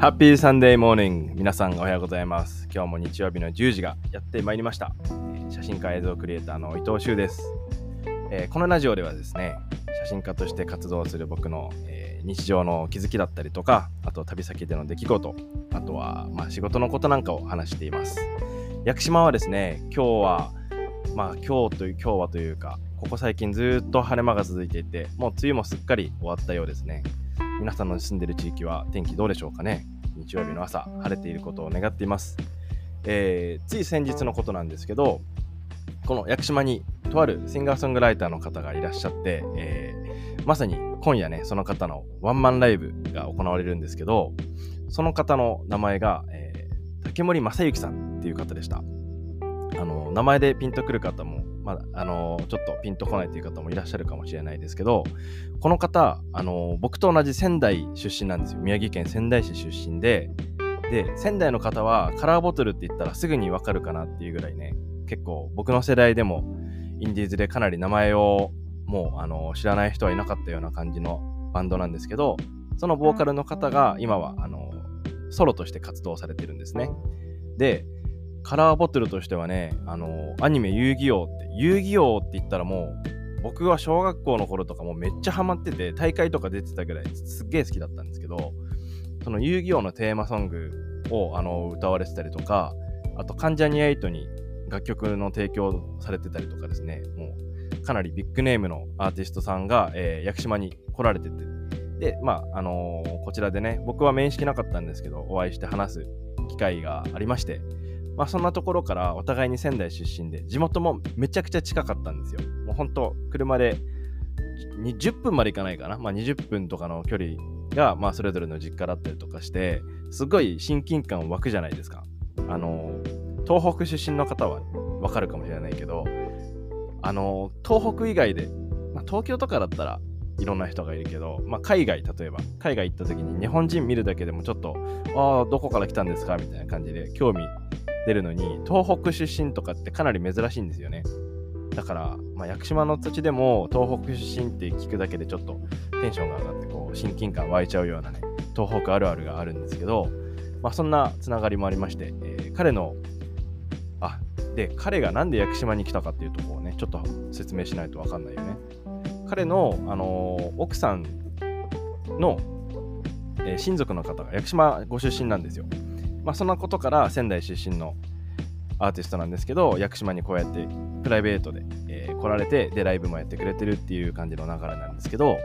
ハッピーサンデーモーニング皆さんおはようございます。今日も日曜日の10時がやってまいりました、写真家映像クリエイターの伊藤修です、えーこのラジオではですね写真家として活動する僕の、えー日常の気づきだったりとかあと旅先での出来事あとは、まあ、仕事のことなんかを話しています。屋久島はですね今日はまあ今日という今日はというかここ最近ずっと晴れ間が続いていてもう梅雨もすっかり終わったようですね。皆さんの住んでる地域は天気どうでしょうかね？日曜日の朝晴れていることを願っています、えーつい先日のことなんですけどこの屋久島にとあるシンガーソングライターの方がいらっしゃって、えーまさに今夜ねその方のワンマンライブが行われるんですけどその方の名前が、えー竹森正幸さんっていう方でした。あの名前でピンとくる方も、まだあのちょっとピンとこないという方もいらっしゃるかもしれないですけどこの方あの僕と同じ仙台出身なんですよ。宮城県仙台市出身でで仙台の方はカラーボトルって言ったらすぐにわかるかなっていうぐらいね結構僕の世代でもインディーズでかなり名前をもうあの知らない人はいなかったような感じのバンドなんですけどそのボーカルの方が今はあのソロとして活動されてるんですね。でカラーボトルとしてはねあのアニメ遊戯王って遊戯王って言ったらもう僕は小学校の頃とかもめっちゃハマってて大会とか出てたぐらいすっげえ好きだったんですけどその遊戯王のテーマソングをあの歌われてたりとかあと関ジャニ∞に楽曲の提供されてたりとかですねもうかなりビッグネームのアーティストさんが、えー屋久島に来られてて。でまああのーこちらでね僕は面識なかったんですけどお会いして話す機会がありましてまあそんなところからお互いに仙台出身で地元もめちゃくちゃ近かったんですよ。もうほんと車でに10分まで行かないかな、まあ、20分とかの距離が、まあ、それぞれの実家だったりとかしてすごい親近感湧くじゃないですか。あの東北出身の方はわかるかもしれないけどあの東北以外で、まあ、東京とかだったらいろんな人がいるけど、まあ、海外例えば海外行った時に日本人見るだけでもちょっとああどこから来たんですか？みたいな感じで興味出るのに東北出身とかってかなり珍しいんですよね。だから、まあ、屋久島の土地でも東北出身って聞くだけでちょっとテンションが上がってこう親近感湧いちゃうようなね東北あるあるがあるんですけど、まあ、そんなつながりもありまして、えー彼のあで彼がなんで屋久島に来たかっていうところをねちょっと説明しないと分かんないよね。彼の、あのー奥さんの、えー親族の方が屋久島ご出身なんですよ。まあそんなことから仙台出身のアーティストなんですけど屋久島にこうやってプライベートで、えー来られてでライブもやってくれてるっていう感じの流れなんですけど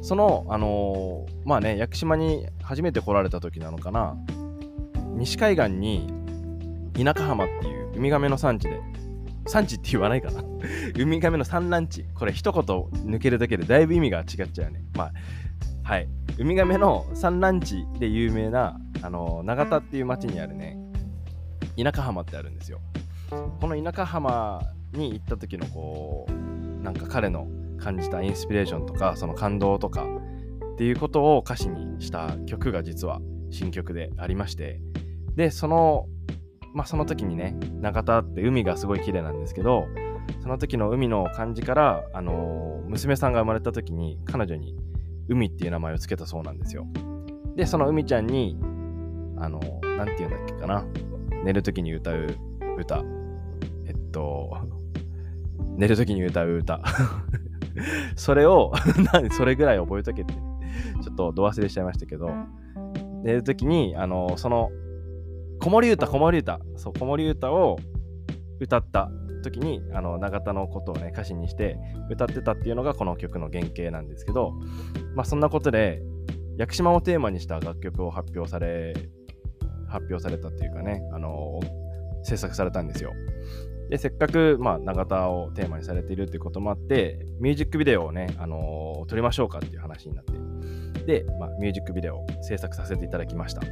そのあのーまあね屋久島に初めて来られた時なのかな。西海岸に田舎浜っていうウミガメの産地で産地って言わないかな。ウミガメの産卵地。これ一言抜けるだけでだいぶ意味が違っちゃうね。まあはい。ウミガメの産卵地で有名なあの長田っていう町にあるね田舎浜ってあるんですよ。この田舎浜に行った時のこうなんか彼の感じたインスピレーションとかその感動とかっていうことを歌詞にした曲が実は新曲でありましてでそのまあその時にね長田って海がすごい綺麗なんですけどその時の海の感じから、あの娘さんが生まれた時に彼女に海っていう名前を付けたそうなんですよ。でその海ちゃんにあのなんて言うんだっけかな。寝る時に歌う歌。えっと寝る時に歌う歌。それを それぐらい覚えとけってちょっとど忘れしちゃいましたけど。寝る時にあのその子守歌子守歌。そう子守歌を歌った時にあの永田のことをね歌詞にして歌ってたっていうのがこの曲の原型なんですけどまあそんなことで屋久島をテーマにした楽曲を発表され発表されたっていうかねあの制作されたんですよでせっかく、まあ、永田をテーマにされているっていうこともあってミュージックビデオをね、あの撮りましょうかっていう話になってで、まあ、ミュージックビデオを制作させていただきました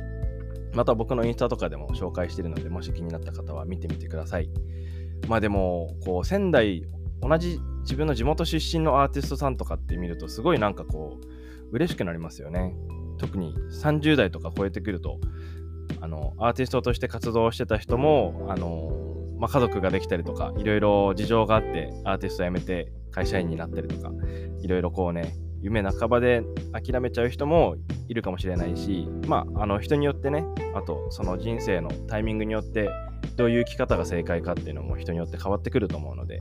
また僕のインスタとかでも紹介しているので、もし気になった方は見てみてください。まあでも、こう、仙台、同じ自分の地元出身のアーティストさんとかって見ると、すごいなんかこう、嬉しくなりますよね。特に30代とか超えてくると、あの、アーティストとして活動してた人も、あの、まあ、家族ができたりとか、いろいろ事情があって、アーティスト辞めて会社員になったりとか、いろいろこうね、夢半ばで諦めちゃう人もいるかもしれないしまああの人によってねあとその人生のタイミングによってどういう生き方が正解かっていうのも人によって変わってくると思うので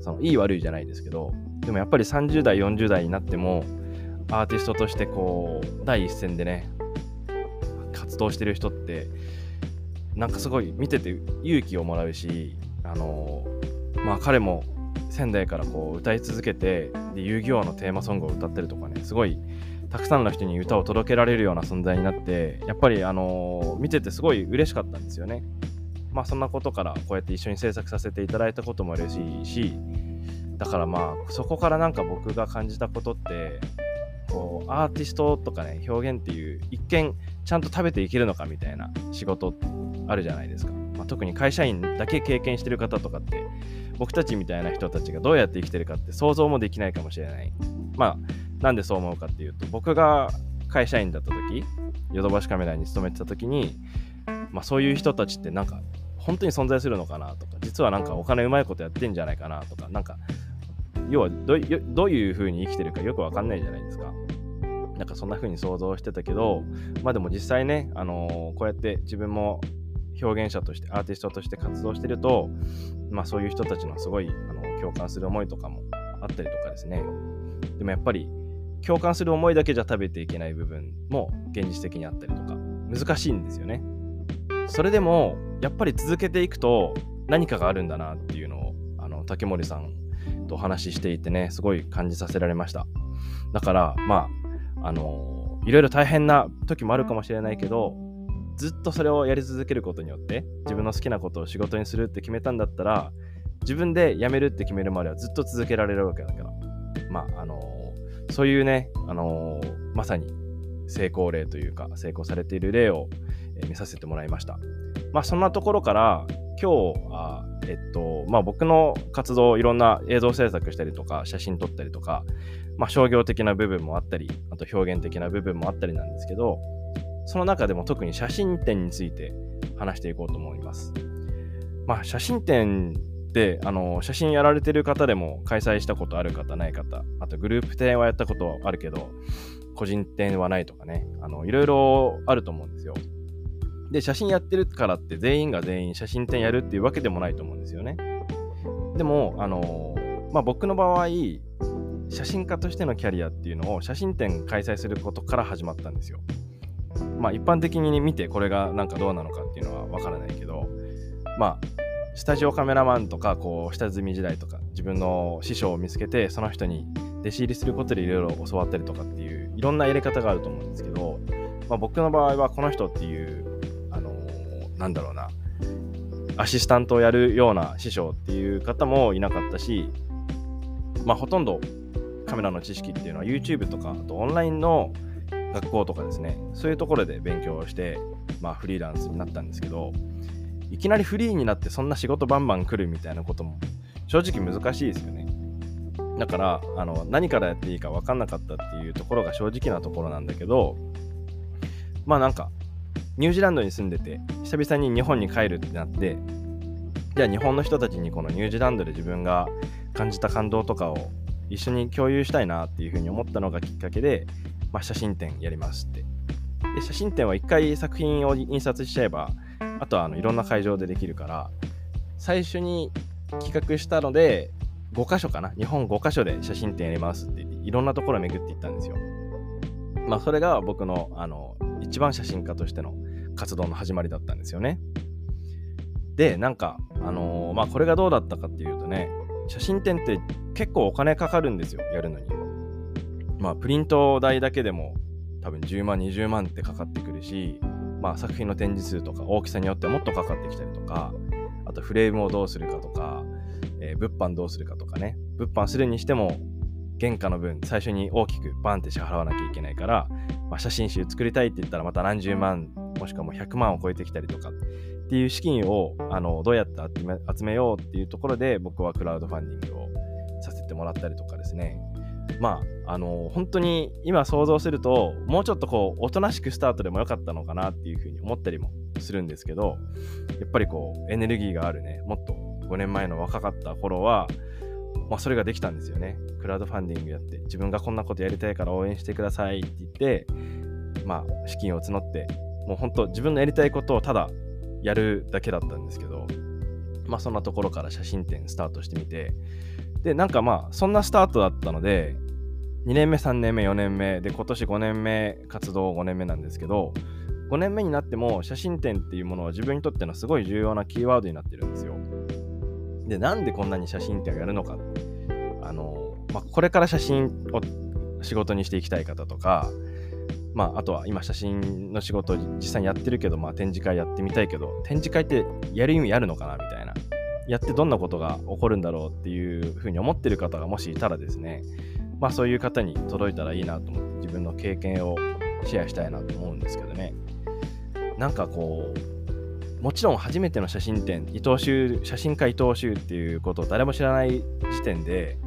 そのいい悪いじゃないですけどでもやっぱり30代40代になってもアーティストとしてこう第一線でね活動してる人ってなんかすごい見てて勇気をもらうしあのまあ彼も仙台からこう歌い続けてで遊戯王のテーマソングを歌ってるとかねすごいたくさんの人に歌を届けられるような存在になってやっぱりあの見ててすごい嬉しかったんですよね。まあそんなことからこうやって一緒に制作させていただいたことも嬉しいしだからまあそこからなんか僕が感じたことってこうアーティストとかね表現っていう一見ちゃんと食べていけるのかみたいな仕事あるじゃないですか、まあ、特に会社員だけ経験してる方とかって僕たちみたいな人たちがどうやって生きてるかって想像もできないかもしれない。まあなんでそう思うかっていうと僕が会社員だった時ヨドバシカメラに勤めてた時に、まあ、そういう人たちってなんか本当に存在するのかなとか実はなんかお金うまいことやってんじゃないかなとかなんか要はどどういう風に生きてるかよくわかんないじゃないですか。なんかそんな風に想像してたけどまあでも実際ね、あのー、こうやって自分も表現者としてアーティストとして活動してると、まあ、そういう人たちのすごいあの共感する思いとかもあったりとかですね。でもやっぱり共感する思いだけじゃ食べていけない部分も現実的にあったりとか難しいんですよね。それでもやっぱり続けていくと何かがあるんだなっていうのをあの竹森さんとお話ししていてねすごい感じさせられました。だからまああのいろいろ大変な時もあるかもしれないけどずっとそれをやり続けることによって自分の好きなことを仕事にするって決めたんだったら自分で辞めるって決めるまではずっと続けられるわけだから。まああの、そういうね、あの、まさに成功例というか成功されている例を、見させてもらいました。まあそんなところから今日はえっとまあ僕の活動いろんな映像制作したりとか写真撮ったりとかまあ商業的な部分もあったりあと表現的な部分もあったりなんですけどその中でも特に写真展について話していこうと思います。まあ、写真展であの写真やられてる方でも開催したことある方ない方あとグループ展はやったことあるけど個人展はないとかねあのいろいろあると思うんですよで写真やってるからって全員が全員写真展やるっていうわけでもないと思うんですよねでもあの、まあ、僕の場合写真家としてのキャリアっていうのを写真展開催することから始まったんですよ。まあ一般的に見てこれがなんかどうなのかっていうのはわからないけど、まあスタジオカメラマンとかこう下積み時代とか自分の師匠を見つけてその人に弟子入りすることでいろいろ教わったりとかっていういろんなやり方があると思うんですけど、まあ、僕の場合はこの人っていうあのー、なんだろうなアシスタントをやるような師匠っていう方もいなかったしまあほとんどカメラの知識っていうのは YouTube とかあとオンラインの学校とかですね。そういうところで勉強をして、まあ、フリーランスになったんですけどいきなりフリーになってそんな仕事バンバン来るみたいなことも正直難しいですよね。だからあの何からやっていいか分かんなかったっていうところが正直なところなんだけどまあなんかニュージーランドに住んでて久々に日本に帰るってなってじゃあ日本の人たちにこのニュージーランドで自分が感じた感動とかを一緒に共有したいなっていうふうに思ったのがきっかけでまあ、写真展やりますって。で、写真展は1回作品を印刷しちゃえば、あとはあのいろんな会場でできるから、最初に企画したので、5箇所かな？日本5箇所で写真展やりますって言って、いろんなところを巡っていったんですよ。まあ、それが僕の、あの、一番写真家としての活動の始まりだったんですよね。で、なんか、あのー、まあ、これがどうだったかっていうとね、写真展って結構お金かかるんですよ、やるのに。まあ、プリント代だけでも多分10万、20万ってかかってくるし、まあ、作品の展示数とか大きさによってもっとかかってきたりとか、あとフレームをどうするかとか、えー、物販どうするかとかね、物販するにしても原価の分最初に大きくバンって支払わなきゃいけないから、まあ、写真集作りたいって言ったらまた何十万もしくはもう100万を超えてきたりとかっていう資金をあのどうやって集めようっていうところで僕はクラウドファンディングをさせてもらったりとかですねまあ、あの本当に今想像すると、もうちょっとこう、おとなしくスタートでもよかったのかなっていうふうに思ったりもするんですけど、やっぱりこう、エネルギーがあるね、もっと5年前の若かった頃は、まあ、それができたんですよね。クラウドファンディングやって、自分がこんなことやりたいから応援してくださいって言って、まあ、資金を募って、もう本当、自分のやりたいことをただやるだけだったんですけど、まあ、そんなところから写真展スタートしてみて、で、なんかまあ、そんなスタートだったので、2年目、3年目、4年目で、今年5年目、活動5年目なんですけど、5年目になっても写真展っていうものは自分にとってのすごい重要なキーワードになってるんですよ。で、なんでこんなに写真展をやるのか。あの、まあ、これから写真を仕事にしていきたい方とか、まあ、あとは今写真の仕事を実際にやってるけど、まあ、展示会やってみたいけど、展示会ってやる意味あるのかなみたいな。やってどんなことが起こるんだろうっていうふうに思ってる方がもしいたらですね、まあそういう方に届いたらいいなと思って自分の経験をシェアしたいなと思うんですけどね。なんかこう、もちろん初めての写真展、伊藤修、写真家伊藤修っていうことを誰も知らない時点で、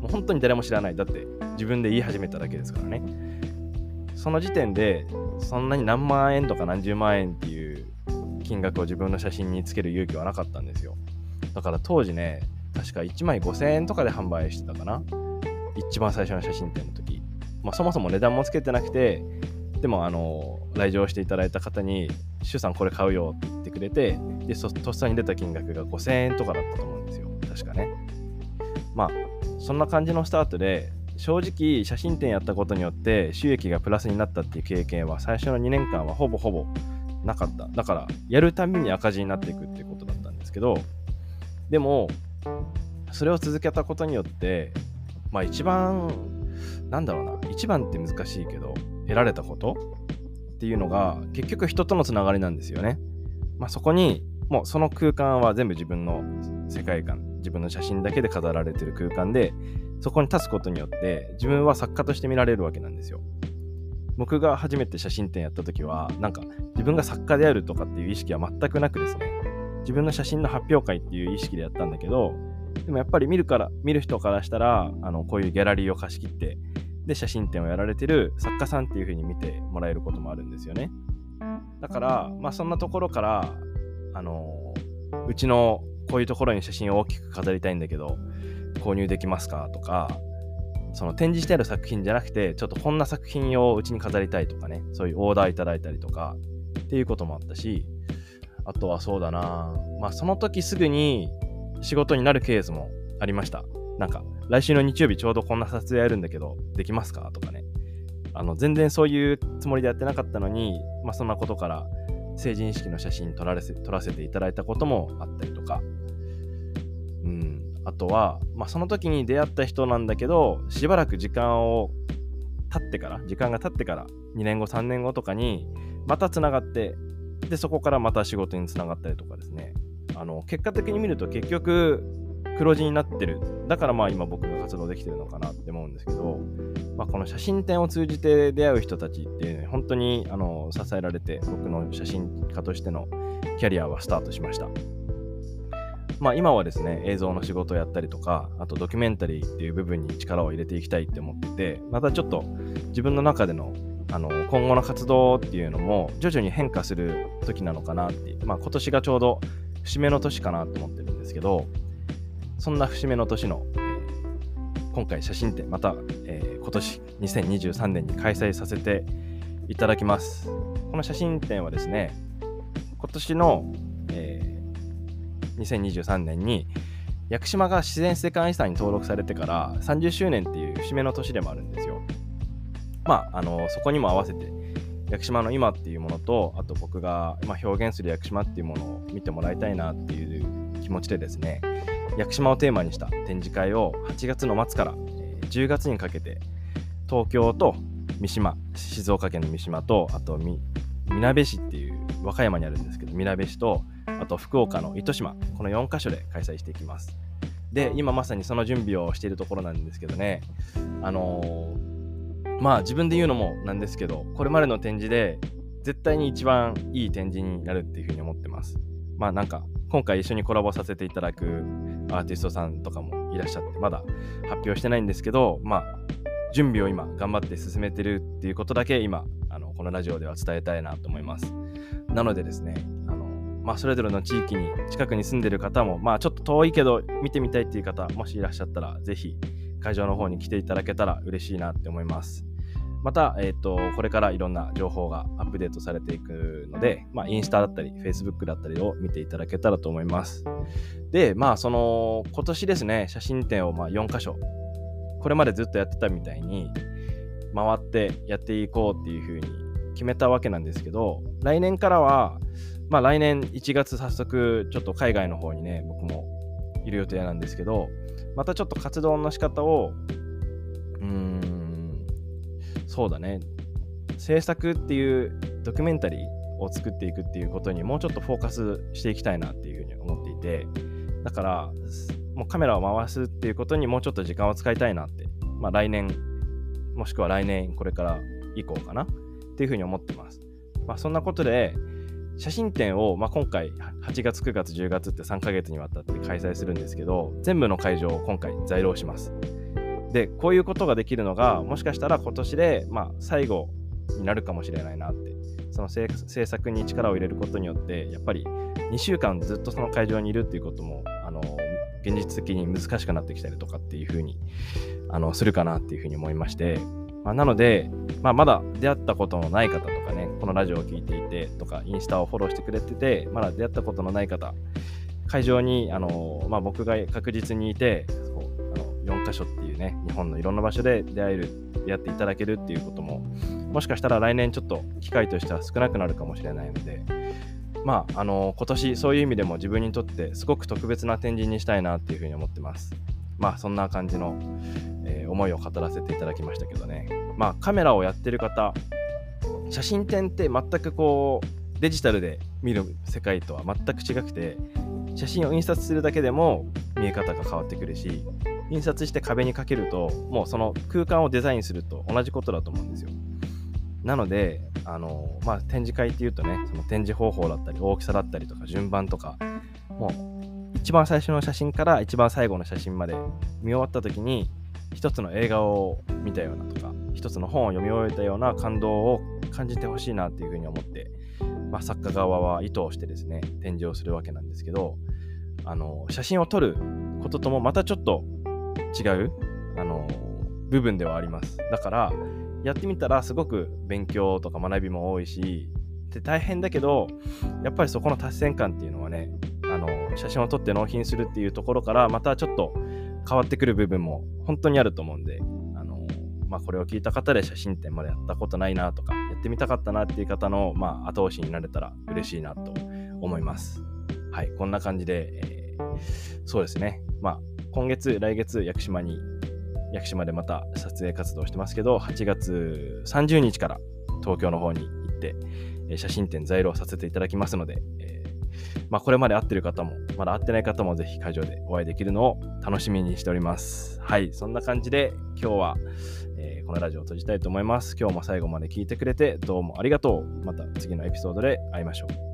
もう本当に誰も知らない。だって自分で言い始めただけですからね。その時点で、そんなに何万円とか何十万円っていう金額を自分の写真につける勇気はなかったんですよ。だから当時ね、確か1枚5000円とかで販売してたかな。一番最初の写真展の時。まあそもそも値段もつけてなくて、でもあの来場していただいた方に「周さんこれ買うよ」って言ってくれてでとっさに出た金額が5000円とかだったと思うんですよ確かねまあそんな感じのスタートで正直写真展やったことによって収益がプラスになったっていう経験は最初の2年間はほぼほぼなかっただからやるたびに赤字になっていくってことだったんですけどでもそれを続けたことによってまあ一番なんだろうな一番って難しいけど得られたことっていうのが結局人とのつながりなんですよね。まあ、そこにもうその空間は全部自分の世界観自分の写真だけで飾られてる空間でそこに立つことによって自分は作家として見られるわけなんですよ。僕が初めて写真展やった時はなんか自分が作家であるとかっていう意識は全くなくですね自分の写真の発表会っていう意識でやったんだけどでもやっぱり見るから見る人からしたらあのこういうギャラリーを貸し切ってで写真展をやられてる作家さんっていう風に見てもらえることもあるんですよね。だから、まあそんなところから、あのうちのこういうところに写真を大きく飾りたいんだけど、購入できますかとか、その展示してある作品じゃなくて、ちょっとこんな作品をうちに飾りたいとかね、そういうオーダーいただいたりとか、っていうこともあったし、あとはそうだなまあその時すぐに仕事になるケースもありました。なんか、来週の日曜日ちょうどこんな撮影やるんだけど、できますか？とかね。あの、全然そういうつもりでやってなかったのに、まあそんなことから成人式の写真撮られせ撮らせていただいたこともあったりとか、うん、あとは、まあその時に出会った人なんだけど、しばらく時間を経ってから、時間が経ってから、2年後、3年後とかに、また繋がって、で、そこからまた仕事につながったりとかですね。あの、結果的に見ると結局、黒字になってる。だからまあ今僕が活動できてるのかなって思うんですけど、まあ、この写真展を通じて出会う人たちって、ね、本当にあの支えられて僕の写真家としてのキャリアはスタートしました。まあ今はですね、映像の仕事をやったりとか、あとドキュメンタリーっていう部分に力を入れていきたいって思ってて、またちょっと自分の中でのあの今後の活動っていうのも徐々に変化する時なのかなって、まあ今年がちょうど節目の年かなと思ってるんですけど、そんな節目の年の、今回写真展、また、えー、今年2023年に開催させていただきます。この写真展はですね、今年の、えー、2023年に屋久島が自然世界遺産に登録されてから30周年っていう節目の年でもあるんですよ。まあ、あのそこにも合わせて屋久島の今っていうものとあと僕が、表現する屋久島っていうものを見てもらいたいなっていう気持ちでですね屋久島をテーマにした展示会を8月の末から、10月にかけて東京と三島静岡県の三島とあとみなべ市っていう和歌山にあるんですけどみなべ市とあと福岡の糸島この4カ所で開催していきます。で今まさにその準備をしているところなんですけどねあのー、まあ自分で言うのもなんですけどこれまでの展示で絶対に一番いい展示になるっていうふうに思ってますまあなんか今回一緒にコラボさせていただくアーティストさんとかもいらっしゃって、まだ発表してないんですけど、まあ、準備を今頑張って進めてるっていうことだけ今、あのこのラジオでは伝えたいなと思います。なのでですね、あのまあ、それぞれの地域に近くに住んでる方も、まあ、ちょっと遠いけど見てみたいっていう方もしいらっしゃったらぜひ会場の方に来ていただけたら嬉しいなって思います。また、えっ、ー、と、これからいろんな情報がアップデートされていくので、まあ、インスタだったり、Facebook だったりを見ていただけたらと思います。で、まあ、その、今年ですね、写真展をまあ4箇所、これまでずっとやってたみたいに、回ってやっていこうっていうふうに決めたわけなんですけど、来年からは、まあ来年1月早速ちょっと海外の方にね、僕もいる予定なんですけど、またちょっと活動の仕方を、うーん、そうだね、制作っていうドキュメンタリーを作っていくっていうことにもうちょっとフォーカスしていきたいなっていうふうに思っていて、だから、もうカメラを回すっていうことにもうちょっと時間を使いたいなって、まあ来年、もしくは来年これから以降かなっていうふうに思ってます。まあそんなことで、写真展を、まあ、今回8月9月10月って3ヶ月にわたって開催するんですけど全部の会場を今回在廊しますでこういうことができるのがもしかしたら今年で、まあ、最後になるかもしれないなって。その制作に力を入れることによってやっぱり2週間ずっとその会場にいるっていうこともあの現実的に難しくなってきたりとかっていうふうにあのするかなっていうふうに思いまして。まあ、なので、まあ、まだ出会ったことのない方とかね、このラジオを聴いていてとか、インスタをフォローしてくれてて、まだ出会ったことのない方、会場に、あのまあ、僕が確実にいてあの、4カ所っていうね、日本のいろんな場所で出会える、出会っていただけるっていうことも、もしかしたら来年ちょっと機会としては少なくなるかもしれないので、まあ、あの今年そういう意味でも自分にとってすごく特別な展示にしたいなっていうふうに思ってます。まあそんな感じの、えー、思いを語らせていただきましたけどね。まあカメラをやってる方、写真展って全くこうデジタルで見る世界とは全く違くて、写真を印刷するだけでも見え方が変わってくるし、印刷して壁にかけると、もうその空間をデザインすると同じことだと思うんですよ。なので、あのまあ、展示会っていうとね、その展示方法だったり、大きさだったりとか、順番とか、もう一番最初の写真から一番最後の写真まで見終わった時に、一つの映画を見たようなとか、一つの本を読み終えたような感動を感じてほしいなっていうふうに思って、まあ、作家側は意図をしてですね、展示をするわけなんですけど、あの、写真を撮ることともまたちょっと違う、あの、部分ではあります。だから、やってみたらすごく勉強とか学びも多いし、で大変だけど、やっぱりそこの達成感っていうのはね、あの、写真を撮って納品するっていうところから、またちょっと変わってくる部分も本当にあると思うんで、あのまあ、これを聞いた方で写真展までやったことないなとか、やってみたかったなっていう方の、まあ、後押しになれたら嬉しいなと思います。はい、こんな感じで、えー、そうですね、まあ、今月、来月、屋久島に、屋久島でまた撮影活動してますけど、8月30日から東京の方に行って、写真展在廊させていただきますので、まあ、これまで会ってる方も、まだ会ってない方もぜひ会場でお会いできるのを楽しみにしております。はい、そんな感じで今日は、えー、このラジオを閉じたいと思います。今日も最後まで聞いてくれてどうもありがとう。また次のエピソードで会いましょう。